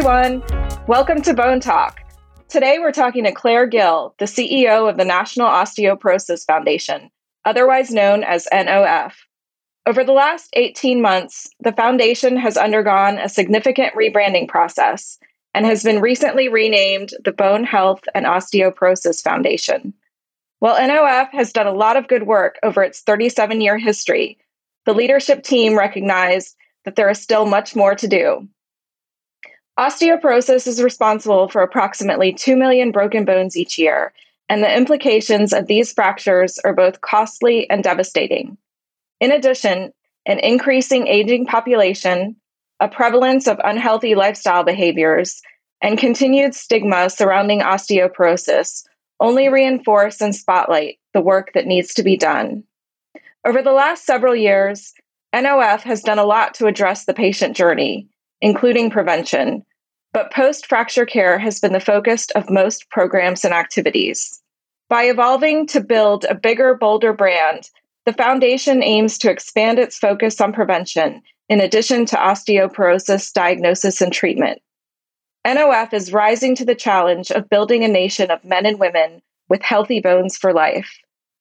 everyone. Welcome to Bone Talk. Today we're talking to Claire Gill, the CEO of the National Osteoporosis Foundation, otherwise known as NOF. Over the last 18 months, the foundation has undergone a significant rebranding process and has been recently renamed the Bone Health and Osteoporosis Foundation. While NOF has done a lot of good work over its 37 year history, the leadership team recognized that there is still much more to do. Osteoporosis is responsible for approximately 2 million broken bones each year, and the implications of these fractures are both costly and devastating. In addition, an increasing aging population, a prevalence of unhealthy lifestyle behaviors, and continued stigma surrounding osteoporosis only reinforce and spotlight the work that needs to be done. Over the last several years, NOF has done a lot to address the patient journey, including prevention, but post fracture care has been the focus of most programs and activities. By evolving to build a bigger, bolder brand, the foundation aims to expand its focus on prevention in addition to osteoporosis diagnosis and treatment. NOF is rising to the challenge of building a nation of men and women with healthy bones for life.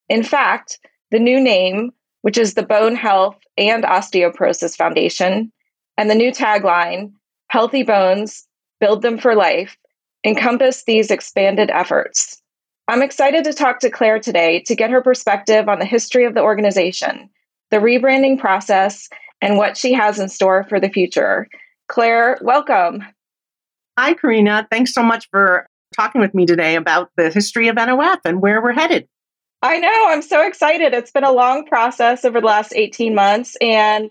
In fact, the new name, which is the Bone Health and Osteoporosis Foundation, and the new tagline, Healthy Bones, Build Them for Life, encompass these expanded efforts. I'm excited to talk to Claire today to get her perspective on the history of the organization, the rebranding process, and what she has in store for the future. Claire, welcome. Hi, Karina. Thanks so much for talking with me today about the history of NOF and where we're headed. I know. I'm so excited. It's been a long process over the last 18 months. And,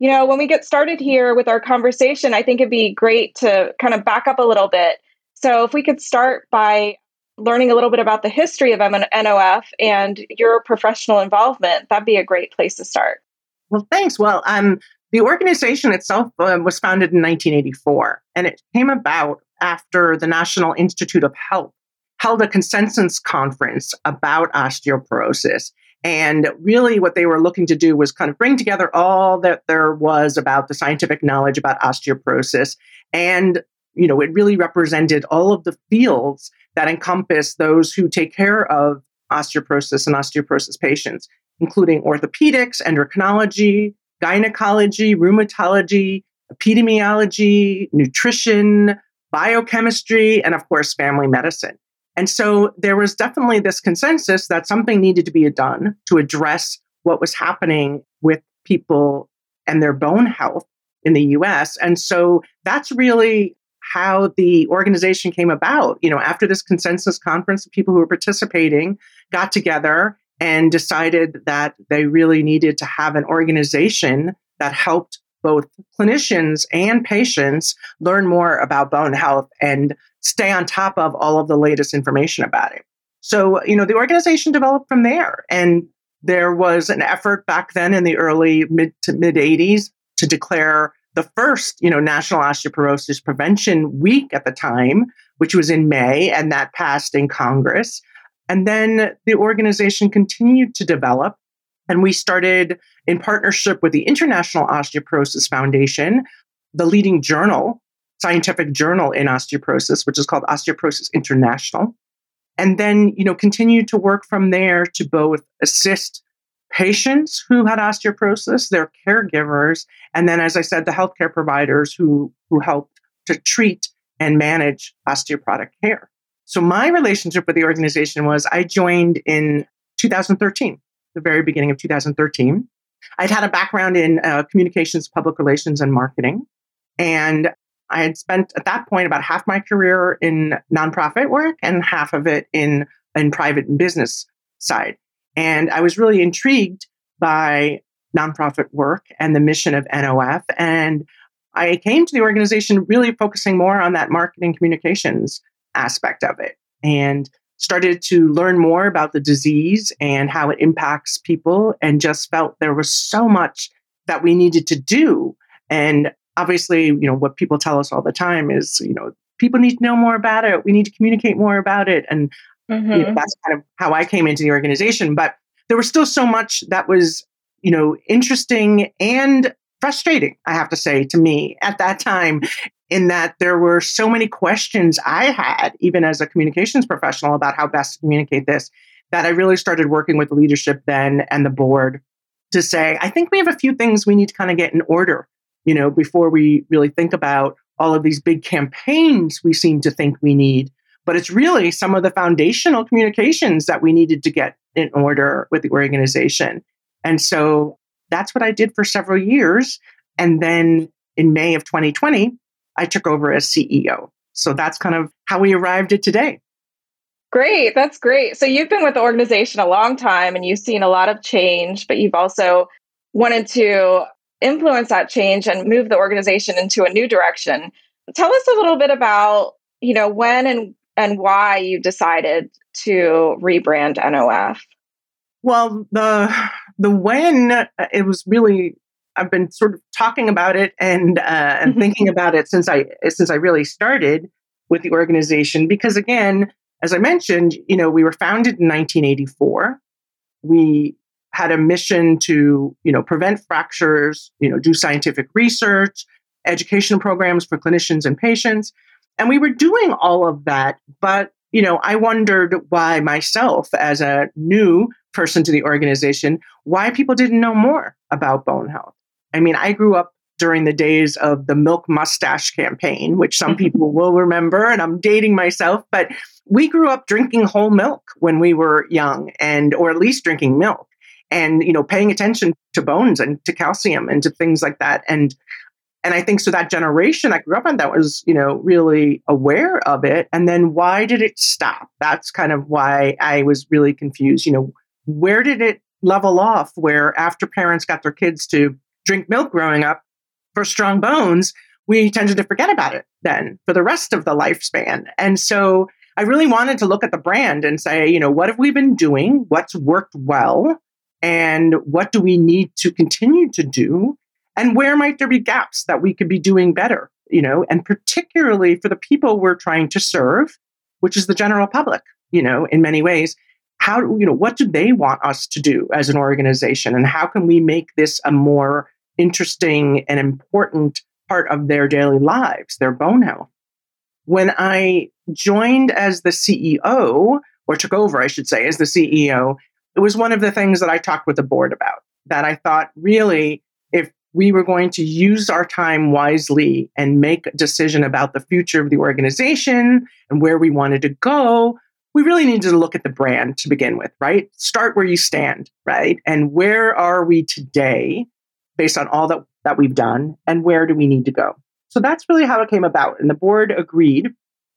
you know, when we get started here with our conversation, I think it'd be great to kind of back up a little bit. So, if we could start by learning a little bit about the history of NOF and your professional involvement, that'd be a great place to start. Well, thanks. Well, um, the organization itself uh, was founded in 1984, and it came about after the National Institute of Health held a consensus conference about osteoporosis. And really, what they were looking to do was kind of bring together all that there was about the scientific knowledge about osteoporosis. And, you know, it really represented all of the fields that encompass those who take care of osteoporosis and osteoporosis patients, including orthopedics, endocrinology, gynecology, rheumatology, epidemiology, nutrition, biochemistry, and of course, family medicine. And so there was definitely this consensus that something needed to be done to address what was happening with people and their bone health in the US. And so that's really how the organization came about. You know, after this consensus conference, the people who were participating got together and decided that they really needed to have an organization that helped both clinicians and patients learn more about bone health and stay on top of all of the latest information about it. So, you know, the organization developed from there. And there was an effort back then in the early mid to mid 80s to declare the first, you know, National Osteoporosis Prevention Week at the time, which was in May, and that passed in Congress. And then the organization continued to develop. And we started in partnership with the International Osteoporosis Foundation, the leading journal, scientific journal in osteoporosis, which is called Osteoporosis International. And then, you know, continued to work from there to both assist patients who had osteoporosis, their caregivers, and then, as I said, the healthcare providers who, who helped to treat and manage osteoporotic care. So my relationship with the organization was I joined in 2013, the very beginning of 2013. I'd had a background in uh, communications, public relations, and marketing. And I had spent at that point about half my career in nonprofit work and half of it in, in private and business side. And I was really intrigued by nonprofit work and the mission of NOF. And I came to the organization really focusing more on that marketing communications aspect of it and started to learn more about the disease and how it impacts people and just felt there was so much that we needed to do and obviously you know what people tell us all the time is you know people need to know more about it we need to communicate more about it and mm-hmm. you know, mm-hmm. that's kind of how i came into the organization but there was still so much that was you know interesting and frustrating i have to say to me at that time in that there were so many questions I had, even as a communications professional, about how best to communicate this, that I really started working with the leadership then and the board to say, I think we have a few things we need to kind of get in order, you know, before we really think about all of these big campaigns we seem to think we need. But it's really some of the foundational communications that we needed to get in order with the organization. And so that's what I did for several years. And then in May of 2020, I took over as CEO. So that's kind of how we arrived at today. Great. That's great. So you've been with the organization a long time and you've seen a lot of change, but you've also wanted to influence that change and move the organization into a new direction. Tell us a little bit about, you know, when and and why you decided to rebrand NOF. Well, the the when uh, it was really I've been sort of talking about it and uh, and mm-hmm. thinking about it since I since I really started with the organization because again, as I mentioned, you know, we were founded in 1984. We had a mission to, you know, prevent fractures, you know, do scientific research, education programs for clinicians and patients. And we were doing all of that, but you know, I wondered why myself as a new person to the organization, why people didn't know more about bone health. I mean, I grew up during the days of the milk mustache campaign, which some mm-hmm. people will remember, and I'm dating myself, but we grew up drinking whole milk when we were young and or at least drinking milk and you know paying attention to bones and to calcium and to things like that. And and i think so that generation i grew up on that was you know really aware of it. And then why did it stop? That's kind of why i was really confused. You know where did it level off where after parents got their kids to drink milk growing up for strong bones we tended to forget about it then for the rest of the lifespan? And so I really wanted to look at the brand and say, you know, what have we been doing? What's worked well? And what do we need to continue to do? And where might there be gaps that we could be doing better? You know, and particularly for the people we're trying to serve, which is the general public, you know, in many ways. How, you know, what do they want us to do as an organization? And how can we make this a more interesting and important part of their daily lives, their bone health? When I joined as the CEO, or took over, I should say, as the CEO, it was one of the things that I talked with the board about. That I thought really, if we were going to use our time wisely and make a decision about the future of the organization and where we wanted to go, we really needed to look at the brand to begin with, right? Start where you stand, right? And where are we today based on all that, that we've done, and where do we need to go? So that's really how it came about. And the board agreed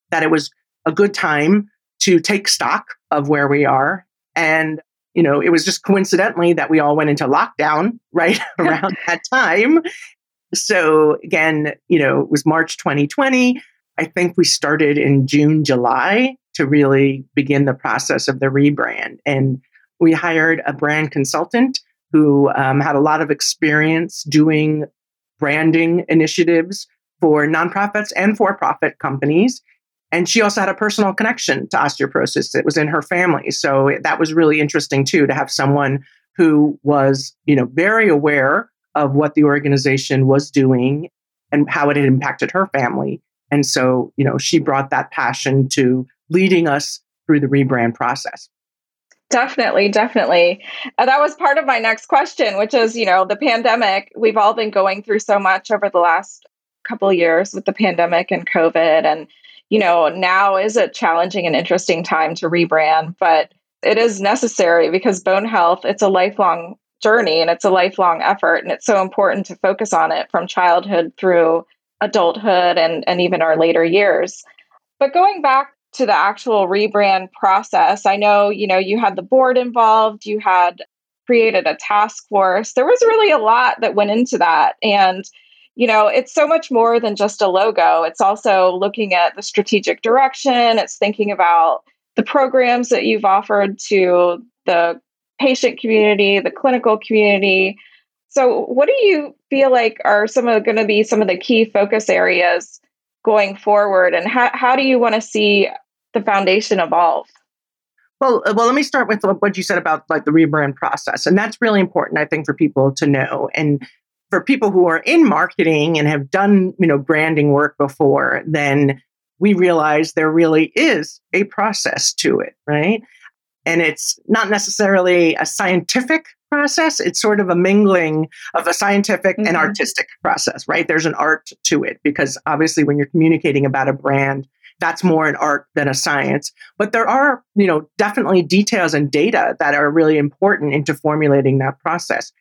that it was a good time to take stock of where we are. And, you know, it was just coincidentally that we all went into lockdown right around that time. So again, you know, it was March 2020. I think we started in June, July to really begin the process of the rebrand. And we hired a brand consultant who um, had a lot of experience doing branding initiatives for nonprofits and for profit companies. And she also had a personal connection to osteoporosis. It was in her family. So that was really interesting too to have someone who was, you know, very aware of what the organization was doing and how it had impacted her family. And so, you know, she brought that passion to leading us through the rebrand process. Definitely, definitely. That was part of my next question, which is, you know, the pandemic. We've all been going through so much over the last couple years with the pandemic and COVID. And, you know, now is a challenging and interesting time to rebrand, but it is necessary because bone health, it's a lifelong journey and it's a lifelong effort. And it's so important to focus on it from childhood through adulthood and, and even our later years. But going back to the actual rebrand process, I know, you know, you had the board involved, you had created a task force. There was really a lot that went into that. And you know, it's so much more than just a logo. It's also looking at the strategic direction, it's thinking about the programs that you've offered to the patient community, the clinical community. So, what do you feel like are some of going to be some of the key focus areas going forward, and how, how do you want to see the foundation evolve? Well, uh, well, let me start with what you said about like the rebrand process, and that's really important, I think, for people to know. And for people who are in marketing and have done, you know, branding work before, then we realize there really is a process to it, right? And it's not necessarily a scientific process. It's sort of a mingling of a scientific mm-hmm. and artistic process, right? There's an art to it because obviously when you're communicating about a brand, that's more an art than a science. But there are, you know, definitely details and data that are really important into formulating that process.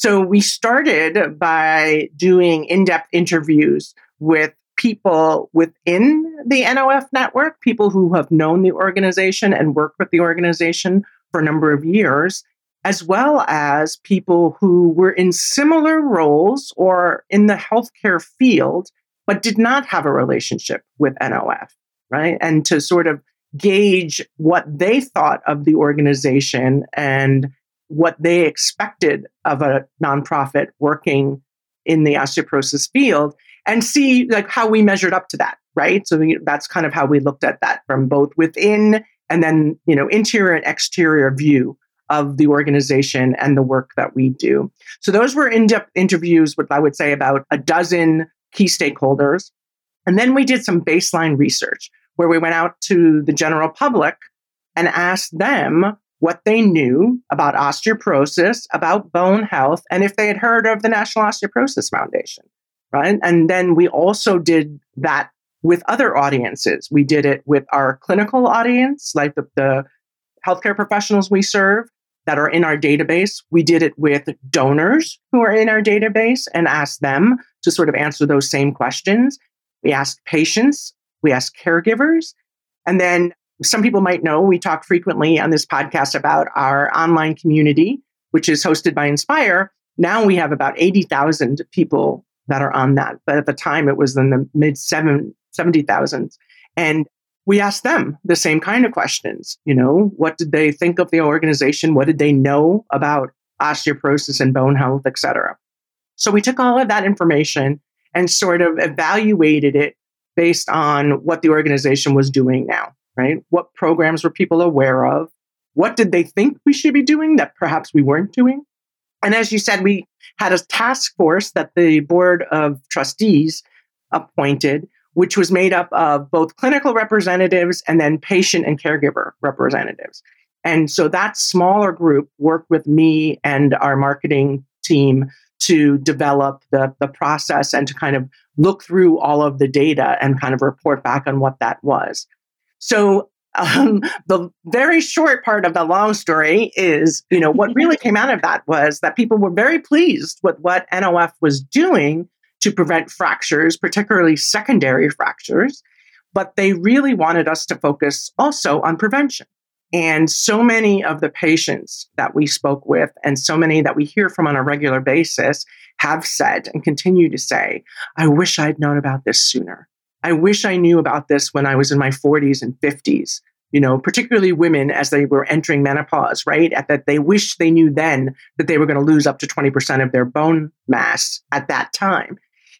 So we started by doing in-depth interviews with people within the NOF network, people who have known the organization and worked with the organization for a number of years, as well as people who were in similar roles or in the healthcare field, but did not have a relationship with NOF, right? And to sort of gauge what they thought of the organization and what they expected of a nonprofit working in the osteoporosis field and see like how we measured up to that right? So that's kind of how we looked at that from both within and then you know interior and exterior view of the organization and the work that we do. So those were in-depth interviews with i would say about a dozen key stakeholders. And then we did some baseline research where we went out to the general public and asked them what they knew about osteoporosis, about bone health, and if they had heard of the National Osteoporosis Foundation, right? And then we also did that with other audiences. We did it with our clinical audience, like the, the healthcare professionals we serve that are in our database. We did it with donors who are in our database and asked them to sort of answer those same questions. We asked patients, we asked caregivers, and then some people might know we talk frequently on this podcast about our online community, which is hosted by Inspire. Now we have about 80,000 people that are on that. But at the time, it was in the mid 70,000. And we asked them the same kind of questions. You know, what did they think of the organization? What did they know about osteoporosis and bone health, et cetera? So we took all of that information and sort of evaluated it based on what the organization was doing now right? What programs were people aware of? What did they think we should be doing that perhaps we weren't doing? And as you said, we had a task force that the board of trustees appointed, which was made up of both clinical representatives and then patient and caregiver representatives. And so that smaller group worked with me and our marketing team to develop the, the process and to kind of look through all of the data and kind of report back on what that was. So um, the very short part of the long story is, you know, what really came out of that was that people were very pleased with what NOF was doing to prevent fractures, particularly secondary fractures, but they really wanted us to focus also on prevention. And so many of the patients that we spoke with, and so many that we hear from on a regular basis, have said and continue to say, I wish I'd known about this sooner. I wish I knew about this when I was in my 40s and 50s, you know, particularly women as they were entering menopause, right? At that they wish they knew then that they were going to lose up to 20% of their bone mass at that time.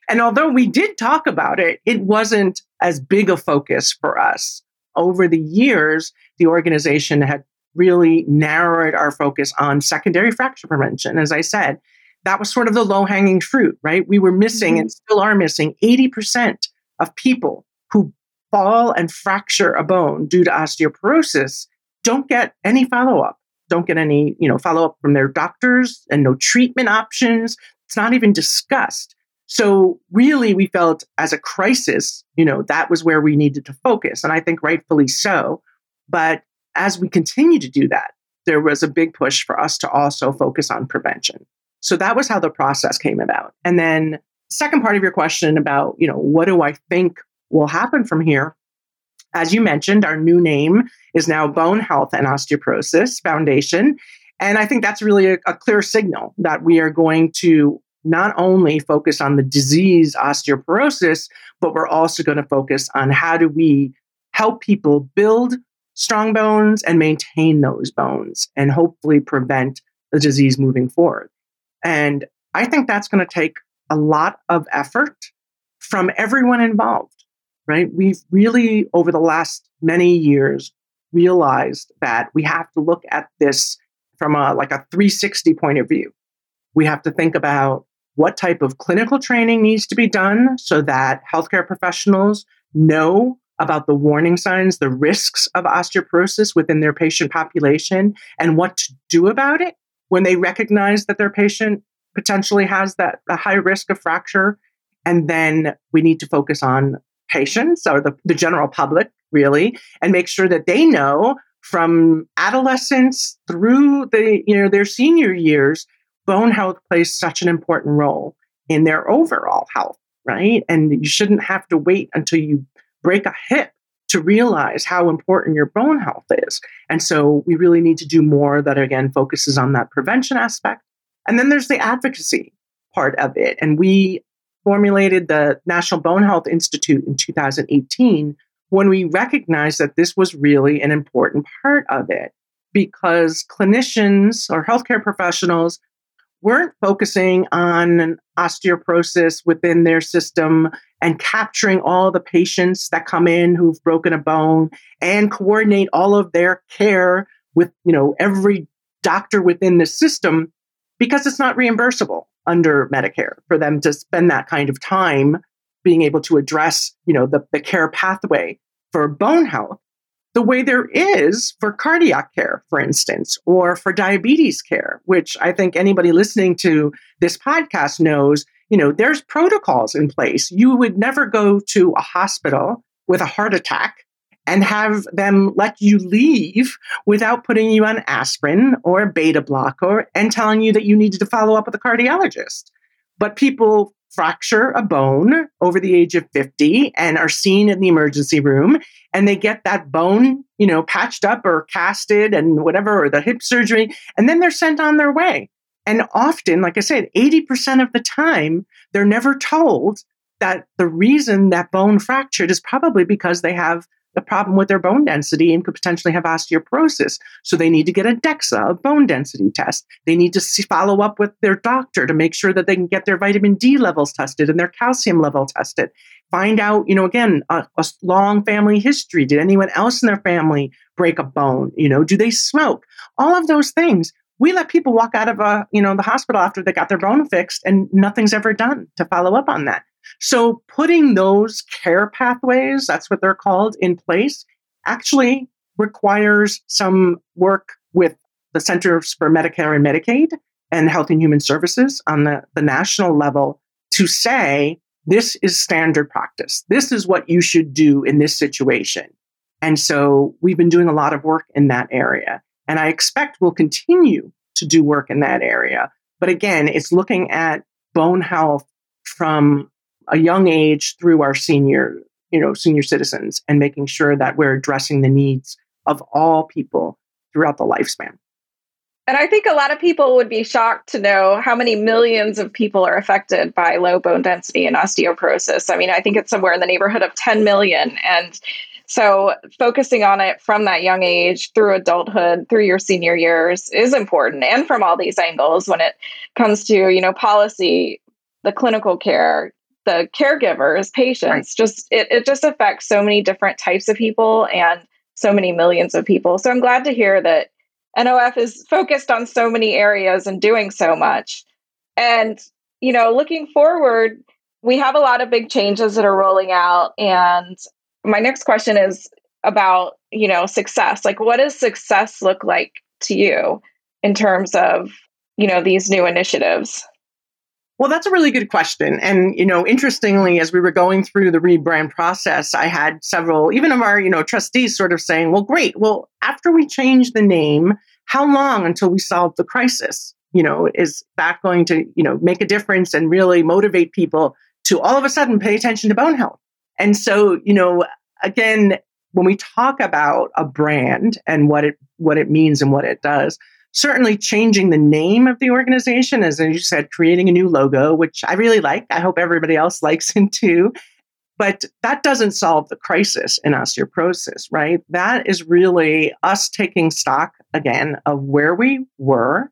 And although we did talk about it, it wasn't as big a focus for us. Over the years, the organization had really narrowed our focus on secondary fracture prevention. As I said, that was sort of the low hanging fruit, right? We were missing mm-hmm. and still are missing 80% of people who fall and fracture a bone due to osteoporosis don't get any follow up, don't get any, you know, follow up from their doctors and no treatment options. It's not even discussed. So really we felt as a crisis, you know, that was where we needed to focus and I think rightfully so. But as we continue to do that, there was a big push for us to also focus on prevention. So that was how the process came about. And then second part of your question about, you know, what do I think will happen from here? As you mentioned, our new name is now Bone Health and Osteoporosis Foundation. And I think that's really a, a clear signal that we are going to not only focus on the disease osteoporosis, but we're also going to focus on how do we help people build strong bones and maintain those bones and hopefully prevent the disease moving forward. And I think that's going to take a lot of effort from everyone involved, right? We've really, over the last many years, realized that we have to look at this from a like a 360 point of view. We have to think about what type of clinical training needs to be done so that healthcare professionals know about the warning signs, the risks of osteoporosis within their patient population, and what to do about it when they recognize that their patient potentially has that a high risk of fracture. And then we need to focus on patients or the, the general public, really, and make sure that they know from adolescence through the you know their senior years bone health plays such an important role in their overall health right and you shouldn't have to wait until you break a hip to realize how important your bone health is and so we really need to do more that again focuses on that prevention aspect and then there's the advocacy part of it. And we formulated the national bone health institute in 2018 when we recognized that this was really an important part of it because clinicians or healthcare professionals weren't focusing on osteoporosis within their system and capturing all the patients that come in who've broken a bone and coordinate all of their care with you know every doctor within the system because it's not reimbursable under medicare for them to spend that kind of time being able to address, you know, the, the care pathway for bone health the way there is for cardiac care, for instance, or for diabetes care, which I think anybody listening to this podcast knows, you know, there's protocols in place. You would never go to a hospital with a heart attack and have them let you leave without putting you on aspirin or beta blocker and telling you that you needed to follow up with a cardiologist. But people fracture a bone over the age of 50 and are seen in the emergency room and they get that bone, you know, patched up or casted and whatever, or the hip surgery, and then they're sent on their way. And often, like I said, 80% of the time, they're never told that the reason that bone fractured is probably because they have the problem with their bone density and could potentially have osteoporosis. So they need to get a DEXA, a bone density test. They need to see, follow up with their doctor to make sure that they can get their vitamin D levels tested and their calcium level tested. Find out, you know, again, a, a long family history. Did anyone else in their family break a bone? You know, do they smoke? All of those things. We let people walk out of a, you know, the hospital after they got their bone fixed and nothing's ever done to follow up on that. So putting those care pathways, that's what they're called, in place actually requires some work with the Centers for Medicare and Medicaid and Health and Human Services on the, the national level to say this is standard practice. This is what you should do in this situation. And so we've been doing a lot of work in that area. And I expect we'll continue to do work in that area. But again, it's looking at bone health from a young age through our senior, you know, senior citizens and making sure that we're addressing the needs of all people throughout the lifespan. And I think a lot of people would be shocked to know how many millions of people are affected by low bone density and osteoporosis. I mean, I think it's somewhere in the neighborhood of 10 million. And so focusing on it from that young age through adulthood, through your senior years is important and from all these angles when it comes to, you know, policy, the clinical care, the caregivers, patients, right. just it, it just affects so many different types of people and so many millions of people. So I'm glad to hear that NOF is focused on so many areas and doing so much. And, you know, looking forward, we have a lot of big changes that are rolling out. And my next question is about, you know, success. Like, what does success look like to you in terms of, you know, these new initiatives? Well, that's a really good question. And, you know, interestingly, as we were going through the rebrand process, I had several, even of our, you know, trustees sort of saying, well, great. Well, after we change the name, how long until we solve the crisis? You know, is that going to, you know, make a difference and really motivate people to all of a sudden pay attention to bone health? And so, you know, again, when we talk about a brand and what it what it means and what it does, certainly changing the name of the organization, as you said, creating a new logo, which I really like. I hope everybody else likes it too. But that doesn't solve the crisis in osteoporosis, right? That is really us taking stock again of where we were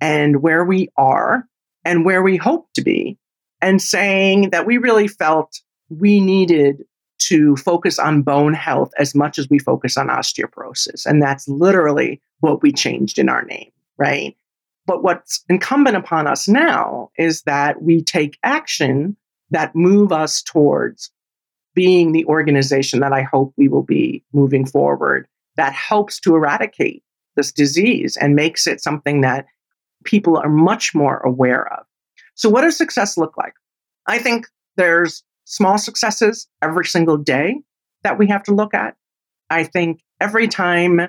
and where we are and where we hope to be, and saying that we really felt we needed to focus on bone health as much as we focus on osteoporosis. And that's literally what we changed in our name, right? But what's incumbent upon us now is that we take action that move us towards being the organization that I hope we will be moving forward that helps to eradicate this disease and makes it something that people are much more aware of. So, what does success look like? I think there's small successes every single day that we have to look at. I think every time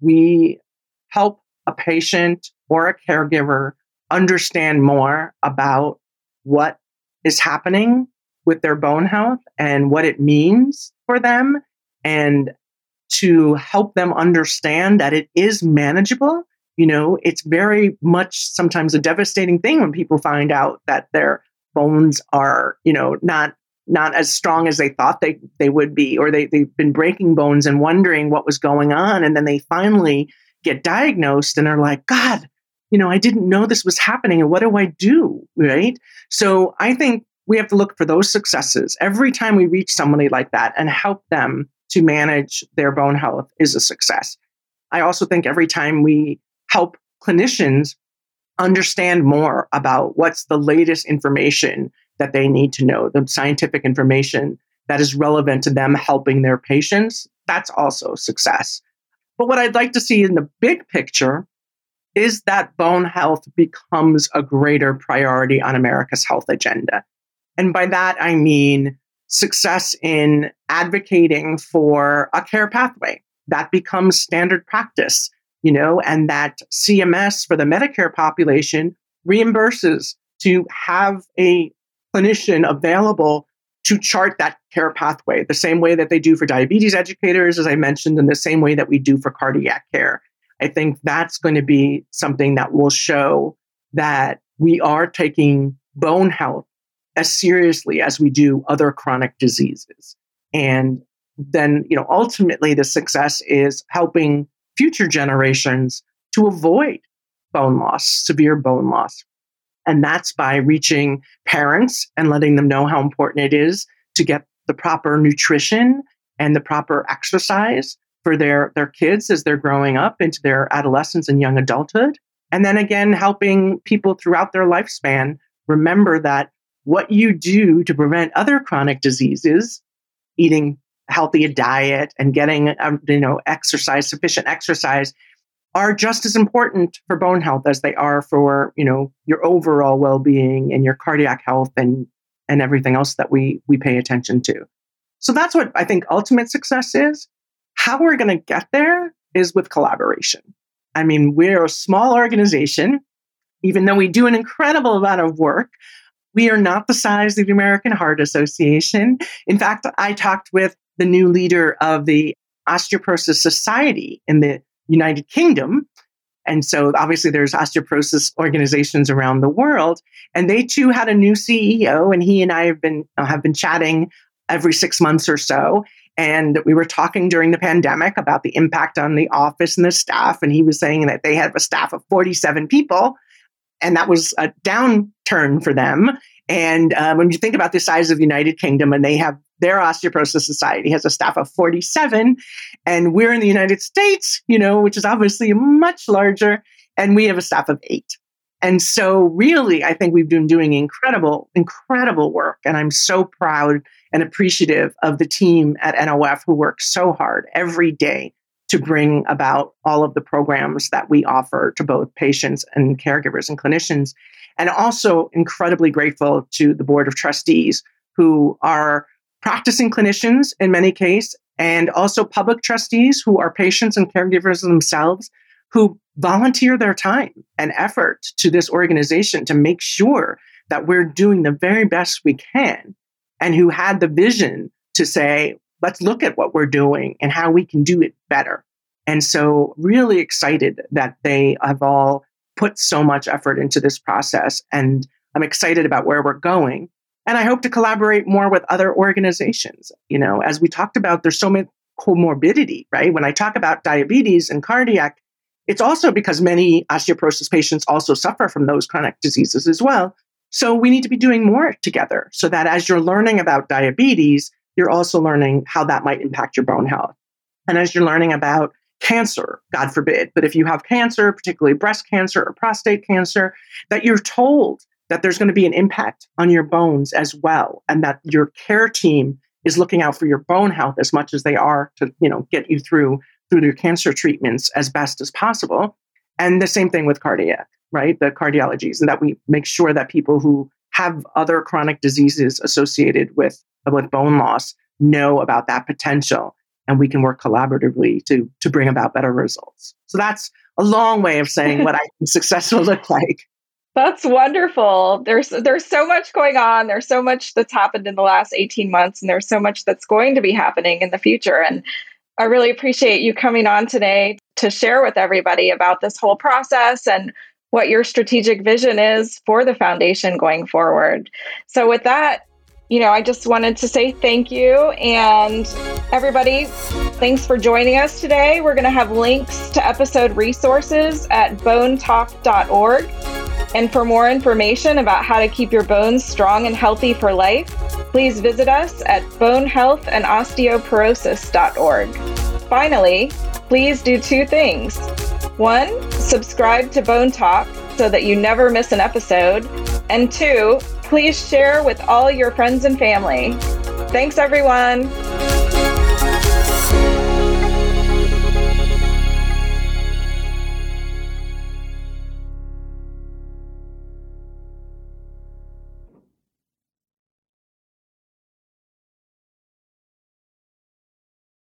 we help a patient or a caregiver understand more about what is happening with their bone health and what it means for them and to help them understand that it is manageable. You know, it's very much sometimes a devastating thing when people find out that their bones are, you know, not not as strong as they thought they, they would be, or they, they've been breaking bones and wondering what was going on. And then they finally get diagnosed and are like, God, you know, I didn't know this was happening. And what do I do? Right. So I think we have to look for those successes every time we reach somebody like that and help them to manage their bone health is a success. I also think every time we help clinicians understand more about what's the latest information that they need to know, the scientific information that is relevant to them helping their patients, that's also success. But what I'd like to see in the big picture is that bone health becomes a greater priority on America's health agenda. And by that, I mean success in advocating for a care pathway that becomes standard practice, you know, and that CMS for the Medicare population reimburses to have a clinician available to chart that care pathway the same way that they do for diabetes educators, as I mentioned, and the same way that we do for cardiac care. I think that's going to be something that will show that we are taking bone health as seriously as we do other chronic diseases. And then, you know, ultimately the success is helping future generations to avoid bone loss, severe bone loss. And that's by reaching parents and letting them know how important it is to get the proper nutrition and the proper exercise for their, their kids as they're growing up into their adolescence and young adulthood. And then again, helping people throughout their lifespan remember that what you do to prevent other chronic diseases, eating a healthy diet and getting um, you know exercise, sufficient exercise, are just as important for bone health as they are for you know your overall well-being and your cardiac health and and everything else that we we pay attention to. So that's what I think ultimate success is. How we're going to get there is with collaboration. I mean, we're a small organization, even though we do an incredible amount of work. We are not the size of the American Heart Association. In fact, I talked with the new leader of the Osteoporosis Society in the United Kingdom. And so obviously there's osteoporosis organizations around the world. And they too had a new CEO, and he and I have been uh, have been chatting every six months or so. And we were talking during the pandemic about the impact on the office and the staff. And he was saying that they have a staff of 47 people and that was a downturn for them. And um, when you think about the size of the United Kingdom, and they have their osteoporosis society has a staff of 47, and we're in the United States, you know, which is obviously much larger, and we have a staff of eight. And so, really, I think we've been doing incredible, incredible work. And I'm so proud and appreciative of the team at NOF who work so hard every day to bring about all of the programs that we offer to both patients and caregivers and clinicians. And also incredibly grateful to the board of trustees who are practicing clinicians in many cases, and also public trustees who are patients and caregivers themselves who volunteer their time and effort to this organization to make sure that we're doing the very best we can and who had the vision to say, let's look at what we're doing and how we can do it better. And so, really excited that they have all put so much effort into this process. And I'm excited about where we're going. And I hope to collaborate more with other organizations. You know, as we talked about, there's so much comorbidity, right? When I talk about diabetes and cardiac, it's also because many osteoporosis patients also suffer from those chronic diseases as well. So we need to be doing more together so that as you're learning about diabetes, you're also learning how that might impact your bone health. And as you're learning about cancer, God forbid, but if you have cancer, particularly breast cancer or prostate cancer, that you're told that there's going to be an impact on your bones as well, and that your care team is looking out for your bone health as much as they are to, you know, get you through through your cancer treatments as best as possible. And the same thing with cardiac, right? The cardiologies, and that we make sure that people who have other chronic diseases associated with, with bone loss know about that potential and we can work collaboratively to to bring about better results. So that's a long way of saying what I think success will look like. That's wonderful. There's there's so much going on. There's so much that's happened in the last 18 months and there's so much that's going to be happening in the future and I really appreciate you coming on today to share with everybody about this whole process and what your strategic vision is for the foundation going forward. So with that, you know, I just wanted to say thank you. And everybody, thanks for joining us today. We're going to have links to episode resources at bonetalk.org. And for more information about how to keep your bones strong and healthy for life, please visit us at bonehealthandosteoporosis.org. Finally, please do two things. One, subscribe to Bone Talk so that you never miss an episode. And two, please share with all your friends and family. Thanks, everyone.